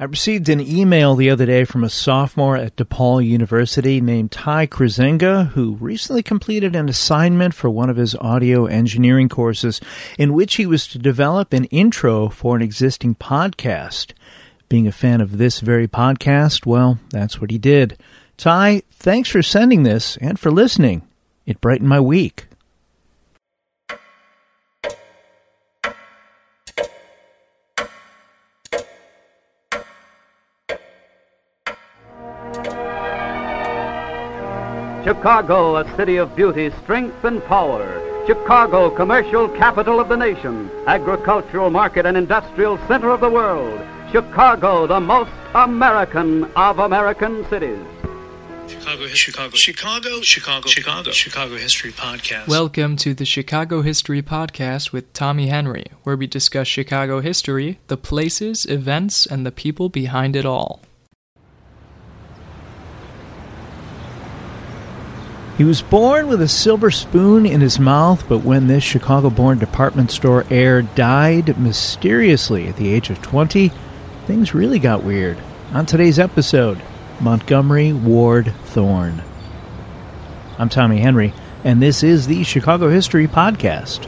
I received an email the other day from a sophomore at DePaul University named Ty Krasenga, who recently completed an assignment for one of his audio engineering courses in which he was to develop an intro for an existing podcast. Being a fan of this very podcast, well, that's what he did. Ty, thanks for sending this and for listening. It brightened my week. Chicago, a city of beauty, strength, and power. Chicago, commercial capital of the nation, agricultural market and industrial center of the world. Chicago, the most American of American cities. Chicago, Chicago, Chicago, Chicago, Chicago, Chicago History Podcast. Welcome to the Chicago History Podcast with Tommy Henry, where we discuss Chicago history, the places, events, and the people behind it all. He was born with a silver spoon in his mouth, but when this Chicago born department store heir died mysteriously at the age of 20, things really got weird. On today's episode, Montgomery Ward Thorne. I'm Tommy Henry, and this is the Chicago History Podcast.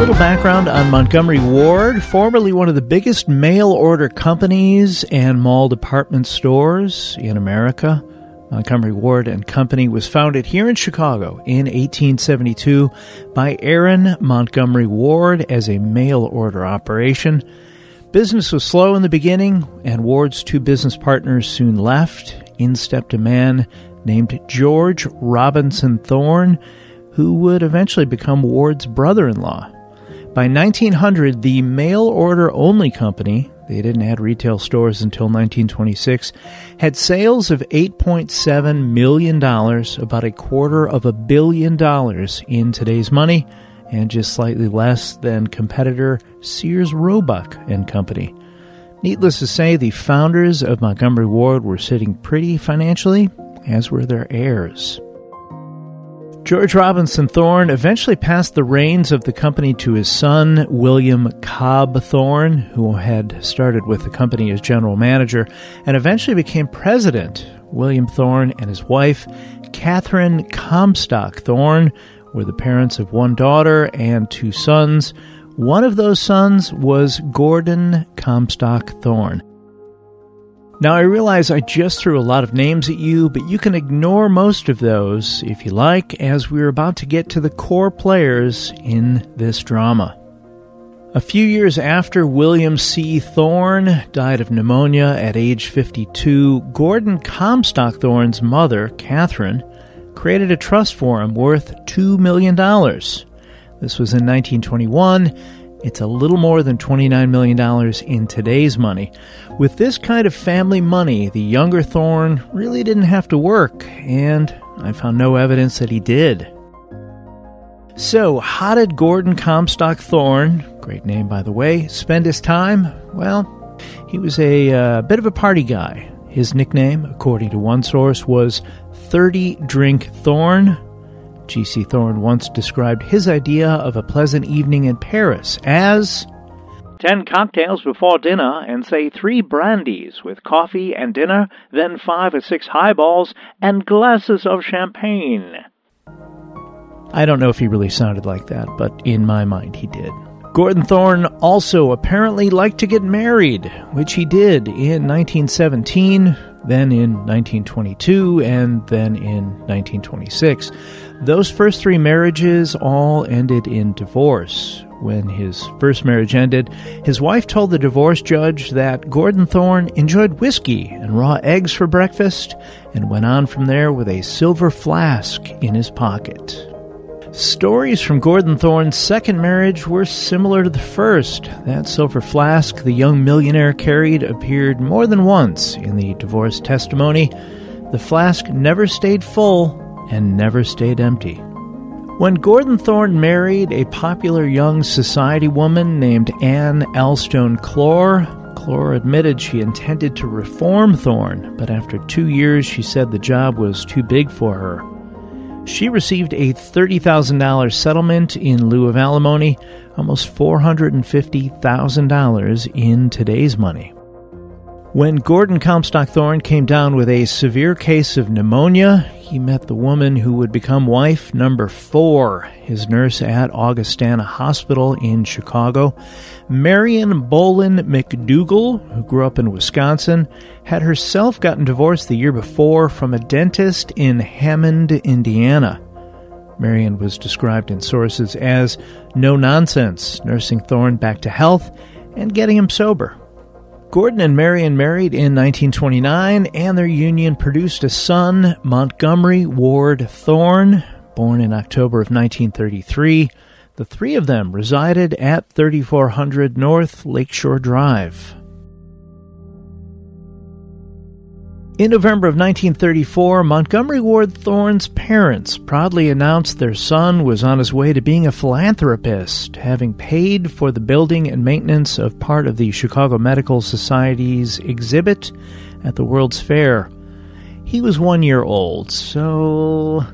Little background on Montgomery Ward, formerly one of the biggest mail order companies and mall department stores in America. Montgomery Ward and Company was founded here in Chicago in 1872 by Aaron Montgomery Ward as a mail order operation. Business was slow in the beginning, and Ward's two business partners soon left. In stepped a man named George Robinson Thorne, who would eventually become Ward's brother in law. By 1900, the mail order only company, they didn't add retail stores until 1926, had sales of $8.7 million, about a quarter of a billion dollars in today's money, and just slightly less than competitor Sears Roebuck and Company. Needless to say, the founders of Montgomery Ward were sitting pretty financially, as were their heirs. George Robinson Thorne eventually passed the reins of the company to his son, William Cobb Thorne, who had started with the company as general manager and eventually became president. William Thorne and his wife, Catherine Comstock Thorne, were the parents of one daughter and two sons. One of those sons was Gordon Comstock Thorne. Now, I realize I just threw a lot of names at you, but you can ignore most of those if you like, as we're about to get to the core players in this drama. A few years after William C. Thorne died of pneumonia at age 52, Gordon Comstock Thorne's mother, Catherine, created a trust for him worth $2 million. This was in 1921 it's a little more than $29 million in today's money. With this kind of family money, the younger Thorne really didn't have to work, and I found no evidence that he did. So, how did Gordon Comstock Thorne, great name by the way, spend his time? Well, he was a uh, bit of a party guy. His nickname, according to one source, was 30 Drink Thorne. G.C. Thorne once described his idea of a pleasant evening in Paris as Ten cocktails before dinner, and say three brandies with coffee and dinner, then five or six highballs and glasses of champagne. I don't know if he really sounded like that, but in my mind he did. Gordon Thorne also apparently liked to get married, which he did in 1917, then in 1922, and then in 1926. Those first three marriages all ended in divorce. When his first marriage ended, his wife told the divorce judge that Gordon Thorne enjoyed whiskey and raw eggs for breakfast and went on from there with a silver flask in his pocket. Stories from Gordon Thorne's second marriage were similar to the first. That silver flask the young millionaire carried appeared more than once in the divorce testimony. The flask never stayed full and never stayed empty. When Gordon Thorne married a popular young society woman named Anne Elstone Clore, Clara admitted she intended to reform Thorne, but after two years she said the job was too big for her. She received a $30,000 settlement in lieu of alimony, almost $450,000 in today's money. When Gordon Comstock Thorne came down with a severe case of pneumonia, he met the woman who would become wife number four, his nurse at Augustana Hospital in Chicago. Marion Bolin McDougal, who grew up in Wisconsin, had herself gotten divorced the year before from a dentist in Hammond, Indiana. Marion was described in sources as no nonsense, nursing Thorne back to health and getting him sober. Gordon and Marion married in 1929, and their union produced a son, Montgomery Ward Thorne, born in October of 1933. The three of them resided at 3400 North Lakeshore Drive. In November of 1934, Montgomery Ward Thorne's parents proudly announced their son was on his way to being a philanthropist, having paid for the building and maintenance of part of the Chicago Medical Society's exhibit at the World's Fair. He was one year old, so.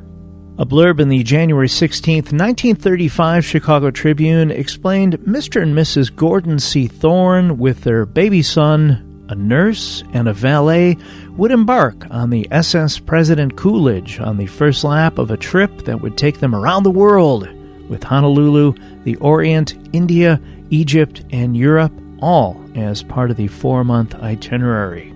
A blurb in the January 16, 1935 Chicago Tribune explained Mr. and Mrs. Gordon C. Thorne, with their baby son, a nurse, and a valet would embark on the SS President Coolidge on the first lap of a trip that would take them around the world, with Honolulu, the Orient, India, Egypt, and Europe all as part of the four month itinerary.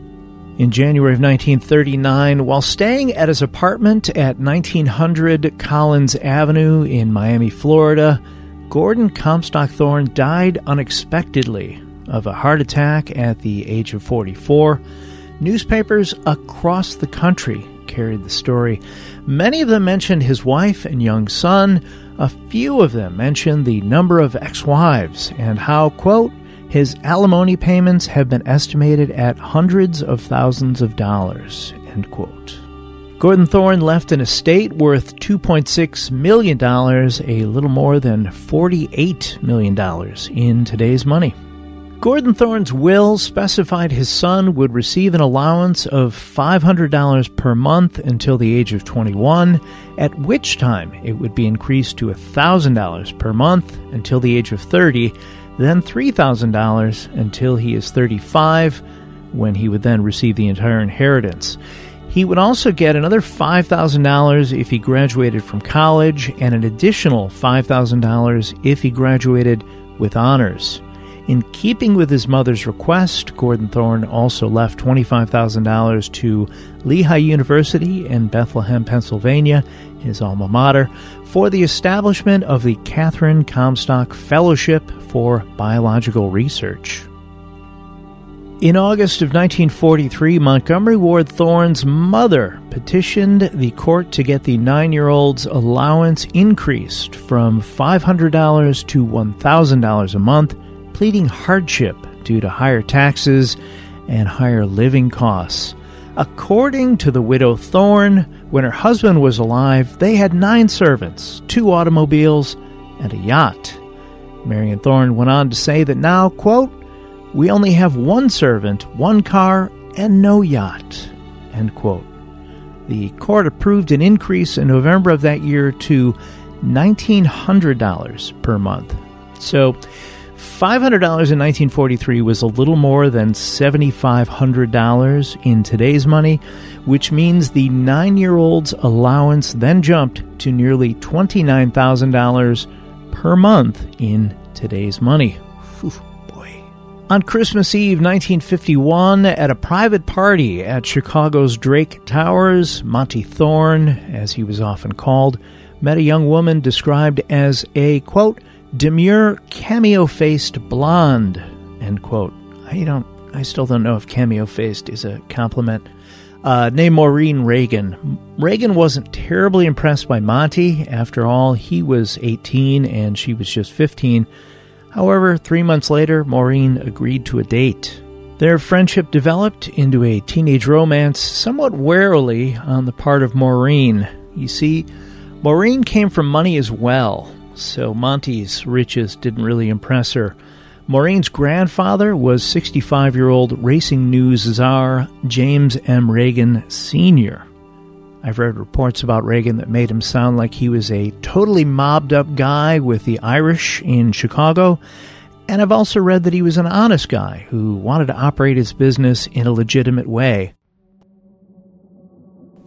In January of 1939, while staying at his apartment at 1900 Collins Avenue in Miami, Florida, Gordon Comstock Thorne died unexpectedly of a heart attack at the age of 44. Newspapers across the country carried the story. Many of them mentioned his wife and young son. A few of them mentioned the number of ex wives and how, quote, his alimony payments have been estimated at hundreds of thousands of dollars, end quote. Gordon Thorne left an estate worth $2.6 million, a little more than $48 million in today's money. Gordon Thorne's will specified his son would receive an allowance of $500 per month until the age of 21, at which time it would be increased to $1,000 per month until the age of 30, then $3,000 until he is 35, when he would then receive the entire inheritance. He would also get another $5,000 if he graduated from college and an additional $5,000 if he graduated with honors. In keeping with his mother's request, Gordon Thorne also left $25,000 to Lehigh University in Bethlehem, Pennsylvania, his alma mater, for the establishment of the Catherine Comstock Fellowship for Biological Research. In August of 1943, Montgomery Ward Thorne's mother petitioned the court to get the nine year old's allowance increased from $500 to $1,000 a month pleading hardship due to higher taxes and higher living costs. According to the widow Thorne, when her husband was alive, they had nine servants, two automobiles, and a yacht. Marion Thorne went on to say that now, quote, we only have one servant, one car, and no yacht, end quote. The court approved an increase in November of that year to $1,900 per month. So, $500 in 1943 was a little more than $7,500 in today's money, which means the nine year old's allowance then jumped to nearly $29,000 per month in today's money. Whew, boy. On Christmas Eve 1951, at a private party at Chicago's Drake Towers, Monty Thorne, as he was often called, met a young woman described as a, quote, demure cameo faced blonde end quote. I don't i still don't know if cameo faced is a compliment. Uh, named maureen reagan. Reagan wasn't terribly impressed by monty. After all he was 18 and she was just 15 however three months later maureen agreed to a date. Their friendship developed into a teenage romance somewhat warily on the part of maureen. You see maureen came from money as well so Monty's riches didn't really impress her. Maureen's grandfather was 65 year old racing news czar James M. Reagan Sr. I've read reports about Reagan that made him sound like he was a totally mobbed up guy with the Irish in Chicago. And I've also read that he was an honest guy who wanted to operate his business in a legitimate way.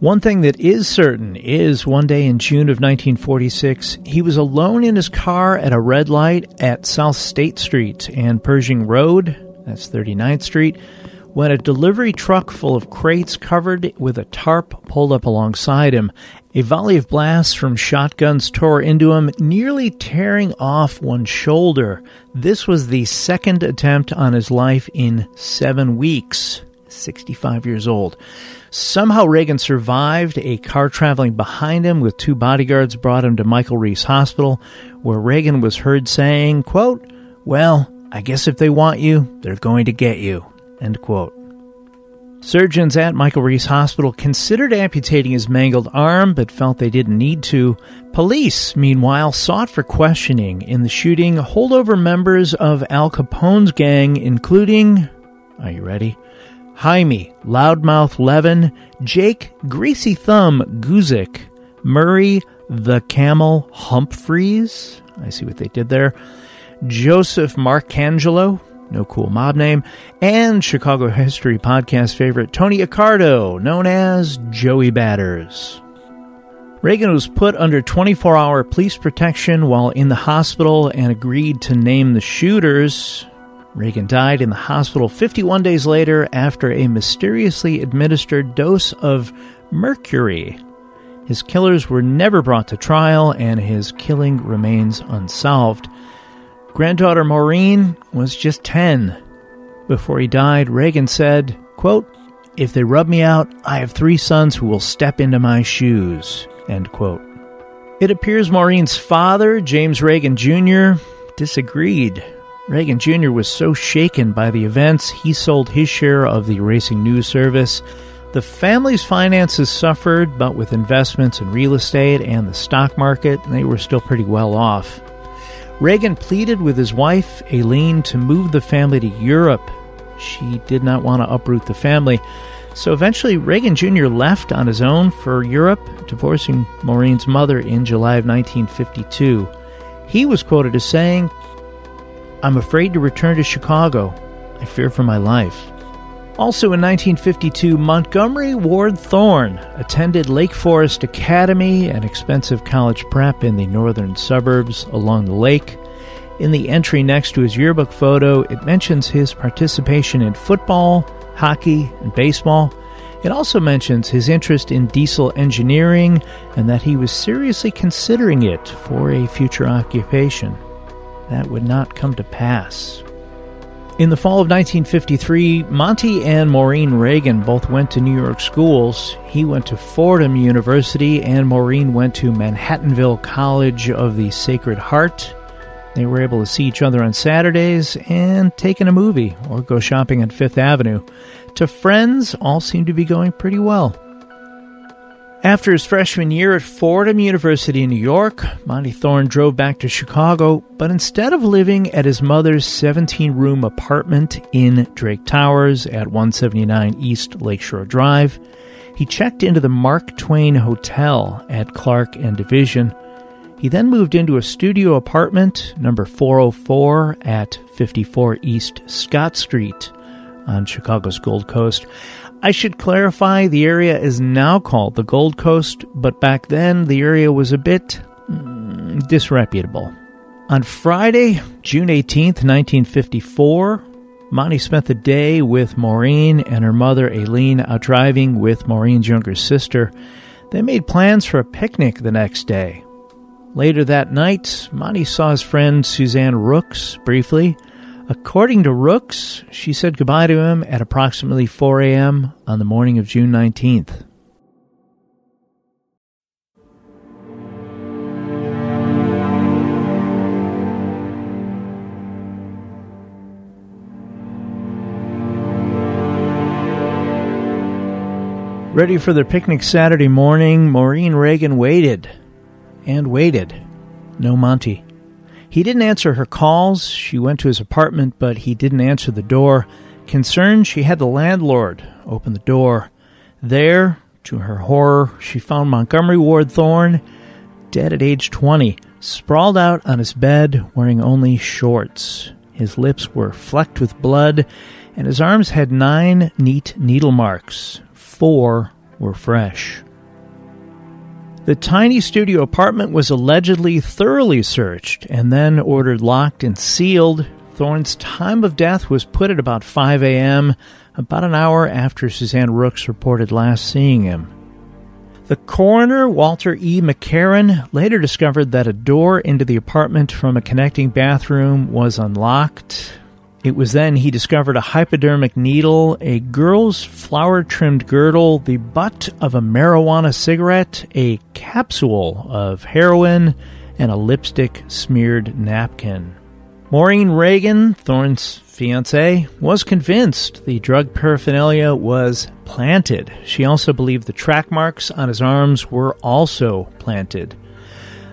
One thing that is certain is one day in June of 1946, he was alone in his car at a red light at South State Street and Pershing Road, that's 39th Street, when a delivery truck full of crates covered with a tarp pulled up alongside him. A volley of blasts from shotguns tore into him, nearly tearing off one shoulder. This was the second attempt on his life in seven weeks. 65 years old. Somehow Reagan survived. A car traveling behind him with two bodyguards brought him to Michael Reese Hospital, where Reagan was heard saying, quote, Well, I guess if they want you, they're going to get you. End quote. Surgeons at Michael Reese Hospital considered amputating his mangled arm, but felt they didn't need to. Police, meanwhile, sought for questioning in the shooting holdover members of Al Capone's gang, including, are you ready? Hymie, Loudmouth Levin, Jake, Greasy Thumb Guzik, Murray, the Camel Humphreys, I see what they did there, Joseph Marcangelo, no cool mob name, and Chicago History Podcast favorite Tony Accardo, known as Joey Batters. Reagan was put under 24 hour police protection while in the hospital and agreed to name the shooters. Reagan died in the hospital 51 days later after a mysteriously administered dose of mercury. His killers were never brought to trial, and his killing remains unsolved. Granddaughter Maureen was just 10. Before he died, Reagan said, quote, If they rub me out, I have three sons who will step into my shoes. End quote. It appears Maureen's father, James Reagan Jr., disagreed. Reagan Jr. was so shaken by the events, he sold his share of the racing news service. The family's finances suffered, but with investments in real estate and the stock market, they were still pretty well off. Reagan pleaded with his wife, Aileen, to move the family to Europe. She did not want to uproot the family. So eventually, Reagan Jr. left on his own for Europe, divorcing Maureen's mother in July of 1952. He was quoted as saying, I'm afraid to return to Chicago. I fear for my life. Also in 1952, Montgomery Ward Thorne attended Lake Forest Academy, an expensive college prep in the northern suburbs along the lake. In the entry next to his yearbook photo, it mentions his participation in football, hockey, and baseball. It also mentions his interest in diesel engineering and that he was seriously considering it for a future occupation. That would not come to pass. In the fall of 1953, Monty and Maureen Reagan both went to New York schools. He went to Fordham University, and Maureen went to Manhattanville College of the Sacred Heart. They were able to see each other on Saturdays and take in a movie or go shopping on Fifth Avenue. To friends, all seemed to be going pretty well. After his freshman year at Fordham University in New York, Monty Thorne drove back to Chicago, but instead of living at his mother's 17 room apartment in Drake Towers at 179 East Lakeshore Drive, he checked into the Mark Twain Hotel at Clark and Division. He then moved into a studio apartment, number 404 at 54 East Scott Street on Chicago's Gold Coast. I should clarify the area is now called the Gold Coast, but back then the area was a bit mm, disreputable. On Friday, June 18th, 1954, Monty spent the day with Maureen and her mother Aileen out driving with Maureen's younger sister. They made plans for a picnic the next day. Later that night, Monty saw his friend Suzanne Rooks briefly. According to Rooks, she said goodbye to him at approximately 4 a.m. on the morning of June 19th. Ready for their picnic Saturday morning, Maureen Reagan waited and waited. No Monty. He didn't answer her calls. She went to his apartment, but he didn't answer the door. Concerned, she had the landlord open the door. There, to her horror, she found Montgomery Ward Thorne dead at age 20, sprawled out on his bed wearing only shorts. His lips were flecked with blood, and his arms had nine neat needle marks. Four were fresh. The tiny studio apartment was allegedly thoroughly searched and then ordered locked and sealed. Thorne's time of death was put at about 5 a.m., about an hour after Suzanne Rooks reported last seeing him. The coroner, Walter E. McCarron, later discovered that a door into the apartment from a connecting bathroom was unlocked. It was then he discovered a hypodermic needle, a girl's flower trimmed girdle, the butt of a marijuana cigarette, a capsule of heroin, and a lipstick smeared napkin. Maureen Reagan, Thorne's fiancee, was convinced the drug paraphernalia was planted. She also believed the track marks on his arms were also planted.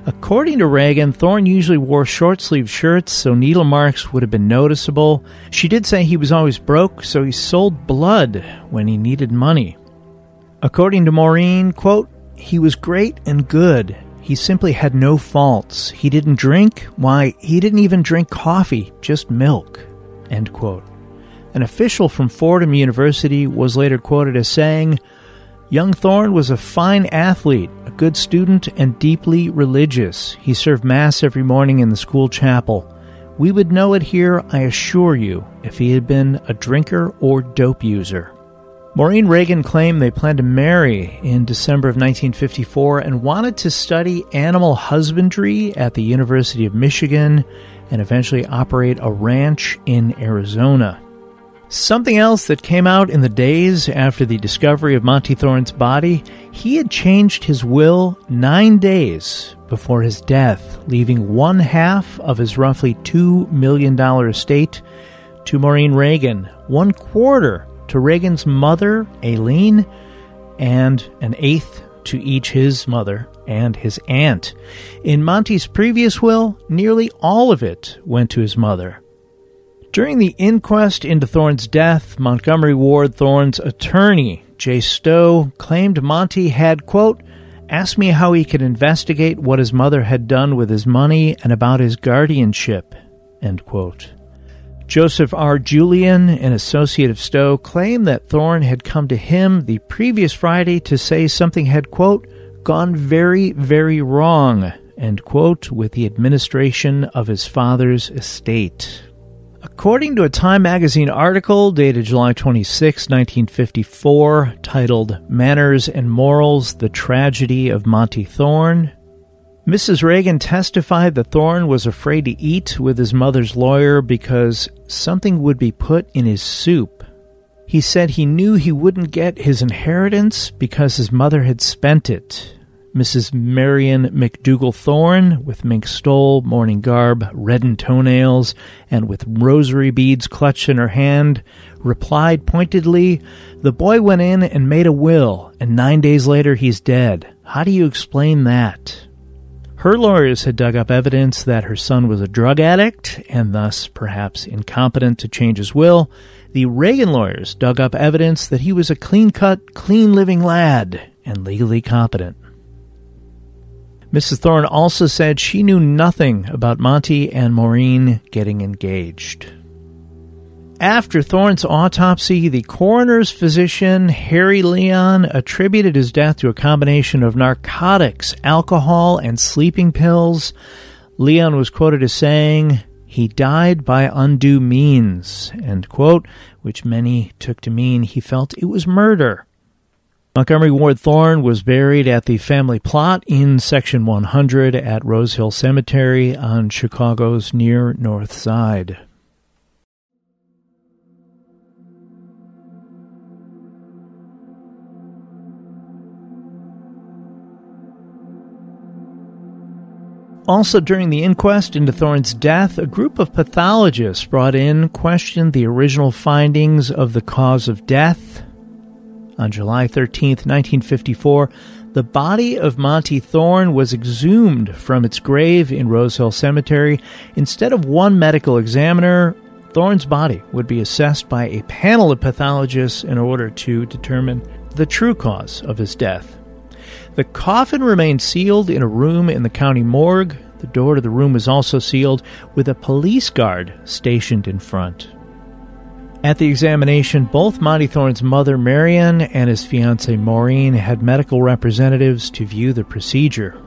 According to Reagan, Thorne usually wore short sleeved shirts, so needle marks would have been noticeable. She did say he was always broke, so he sold blood when he needed money. According to Maureen, quote, he was great and good. He simply had no faults. He didn't drink. Why, he didn't even drink coffee, just milk. End quote. An official from Fordham University was later quoted as saying, Young Thorne was a fine athlete, a good student, and deeply religious. He served Mass every morning in the school chapel. We would know it here, I assure you, if he had been a drinker or dope user. Maureen Reagan claimed they planned to marry in December of 1954 and wanted to study animal husbandry at the University of Michigan and eventually operate a ranch in Arizona. Something else that came out in the days after the discovery of Monty Thorne's body, he had changed his will nine days before his death, leaving one half of his roughly $2 million estate to Maureen Reagan, one quarter to Reagan's mother, Aileen, and an eighth to each his mother and his aunt. In Monty's previous will, nearly all of it went to his mother. During the inquest into Thorne's death, Montgomery Ward Thorne's attorney, Jay Stowe, claimed Monty had, quote, asked me how he could investigate what his mother had done with his money and about his guardianship, end quote. Joseph R. Julian, an associate of Stowe, claimed that Thorne had come to him the previous Friday to say something had, quote, gone very, very wrong, end quote, with the administration of his father's estate. According to a Time magazine article dated July 26, 1954, titled Manners and Morals The Tragedy of Monty Thorne, Mrs. Reagan testified that Thorne was afraid to eat with his mother's lawyer because something would be put in his soup. He said he knew he wouldn't get his inheritance because his mother had spent it. Mrs. Marion McDougal Thorne, with mink stole, morning garb, reddened toenails, and with rosary beads clutched in her hand, replied pointedly, The boy went in and made a will, and nine days later he's dead. How do you explain that? Her lawyers had dug up evidence that her son was a drug addict and thus perhaps incompetent to change his will. The Reagan lawyers dug up evidence that he was a clean cut, clean living lad and legally competent. Mrs. Thorne also said she knew nothing about Monty and Maureen getting engaged. After Thorne's autopsy, the coroner's physician, Harry Leon, attributed his death to a combination of narcotics, alcohol, and sleeping pills. Leon was quoted as saying, he died by undue means, end quote, which many took to mean he felt it was murder. Montgomery Ward Thorne was buried at the family plot in Section 100 at Rose Hill Cemetery on Chicago's near north side. Also, during the inquest into Thorne's death, a group of pathologists brought in questioned the original findings of the cause of death On July 13, 1954, the body of Monty Thorne was exhumed from its grave in Rose Hill Cemetery. Instead of one medical examiner, Thorne's body would be assessed by a panel of pathologists in order to determine the true cause of his death. The coffin remained sealed in a room in the county morgue. The door to the room was also sealed with a police guard stationed in front. At the examination, both Monty Thorne's mother, Marion, and his fiancee, Maureen, had medical representatives to view the procedure.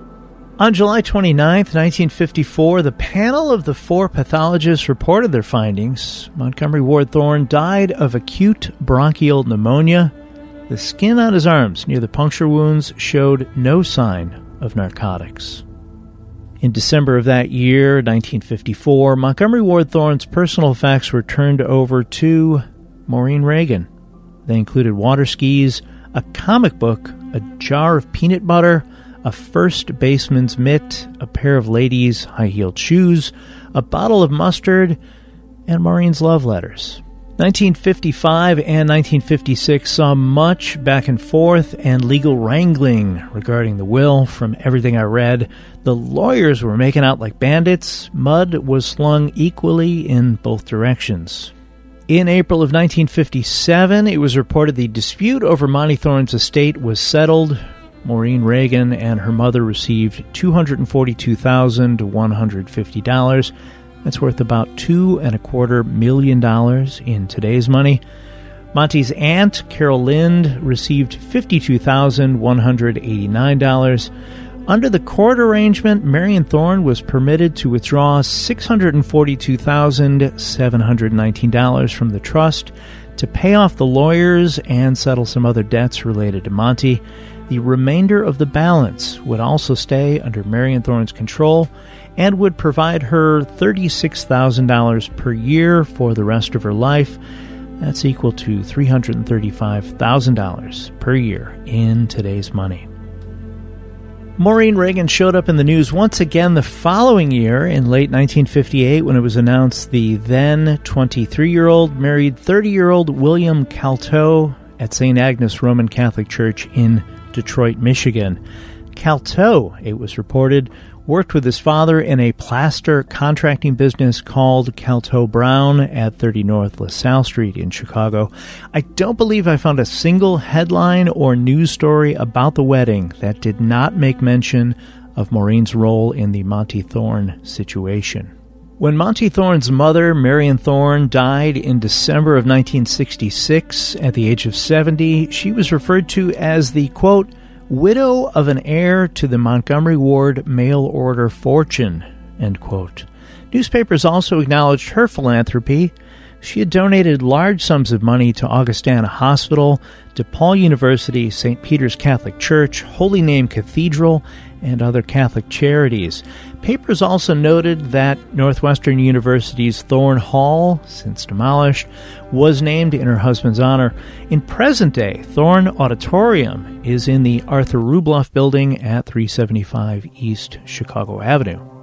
On July 29, 1954, the panel of the four pathologists reported their findings. Montgomery Ward Thorne died of acute bronchial pneumonia. The skin on his arms near the puncture wounds showed no sign of narcotics. In December of that year, 1954, Montgomery Ward Thorne's personal effects were turned over to Maureen Reagan. They included water skis, a comic book, a jar of peanut butter, a first baseman's mitt, a pair of ladies' high heeled shoes, a bottle of mustard, and Maureen's love letters. 1955 and 1956 saw much back and forth and legal wrangling regarding the will. From everything I read, the lawyers were making out like bandits. Mud was slung equally in both directions. In April of 1957, it was reported the dispute over Monty Thorne's estate was settled. Maureen Reagan and her mother received $242,150 that's worth about two and a quarter million dollars in today's money. Monty's aunt, Carol Lind, received $52,189. Under the court arrangement, Marion Thorne was permitted to withdraw $642,719 from the trust to pay off the lawyers and settle some other debts related to Monty. The remainder of the balance would also stay under Marion Thorne's control and would provide her $36,000 per year for the rest of her life. That's equal to $335,000 per year in today's money. Maureen Reagan showed up in the news once again the following year in late 1958 when it was announced the then 23 year old married 30 year old William Calto at St. Agnes Roman Catholic Church in Detroit, Michigan. Calto, it was reported, worked with his father in a plaster contracting business called Calto Brown at 30 North LaSalle Street in Chicago. I don't believe I found a single headline or news story about the wedding that did not make mention of Maureen's role in the Monty Thorne situation. When Monty Thorne's mother, Marion Thorne, died in December of 1966 at the age of 70, she was referred to as the quote, widow of an heir to the Montgomery Ward mail order fortune. Newspapers also acknowledged her philanthropy. She had donated large sums of money to Augustana Hospital, DePaul University, St. Peter's Catholic Church, Holy Name Cathedral, and other Catholic charities. Papers also noted that Northwestern University's Thorne Hall, since demolished, was named in her husband's honor. In present day, Thorne Auditorium is in the Arthur Rubloff building at 375 East Chicago Avenue.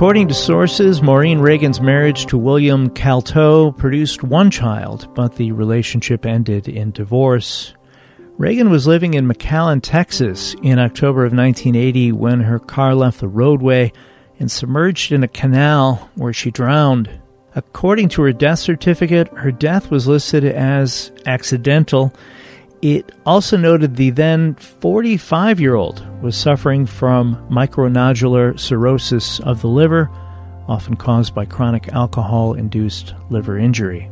According to sources, Maureen Reagan's marriage to William Calto produced one child, but the relationship ended in divorce. Reagan was living in McAllen, Texas in October of 1980 when her car left the roadway and submerged in a canal where she drowned. According to her death certificate, her death was listed as accidental it also noted the then 45 year old was suffering from micronodular cirrhosis of the liver, often caused by chronic alcohol induced liver injury.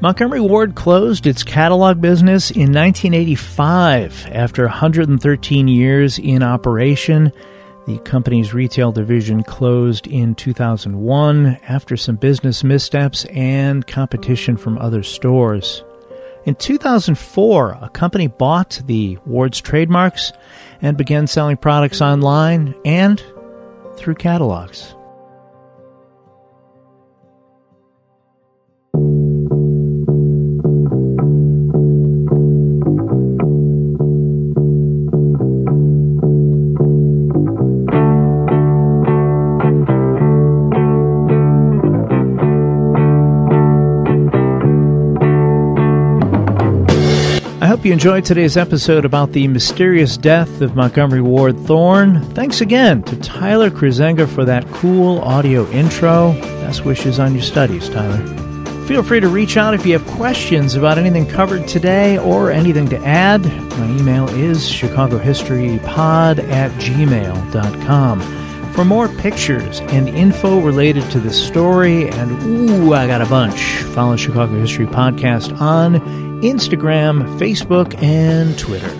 Montgomery Ward closed its catalog business in 1985 after 113 years in operation. The company's retail division closed in 2001 after some business missteps and competition from other stores. In 2004, a company bought the Ward's trademarks and began selling products online and through catalogs. Enjoyed today's episode about the mysterious death of Montgomery Ward Thorne. Thanks again to Tyler Krizenga for that cool audio intro. Best wishes on your studies, Tyler. Feel free to reach out if you have questions about anything covered today or anything to add. My email is chicagohistorypod at gmail.com. For more pictures and info related to the story, and ooh, I got a bunch, follow Chicago History Podcast on Instagram, Facebook, and Twitter.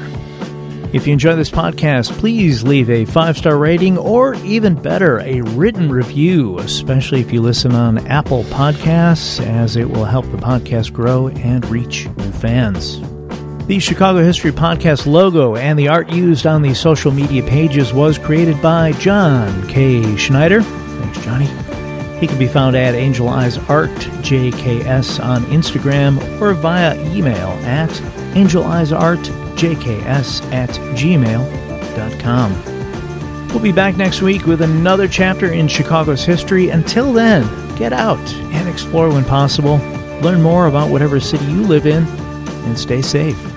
If you enjoy this podcast, please leave a five star rating or even better, a written review, especially if you listen on Apple Podcasts, as it will help the podcast grow and reach new fans. The Chicago History Podcast logo and the art used on the social media pages was created by John K. Schneider. Thanks, Johnny. He can be found at Angel Eyes Art JKS on Instagram or via email at angeleyesartjks at gmail.com. We'll be back next week with another chapter in Chicago's history. Until then, get out and explore when possible. Learn more about whatever city you live in and stay safe.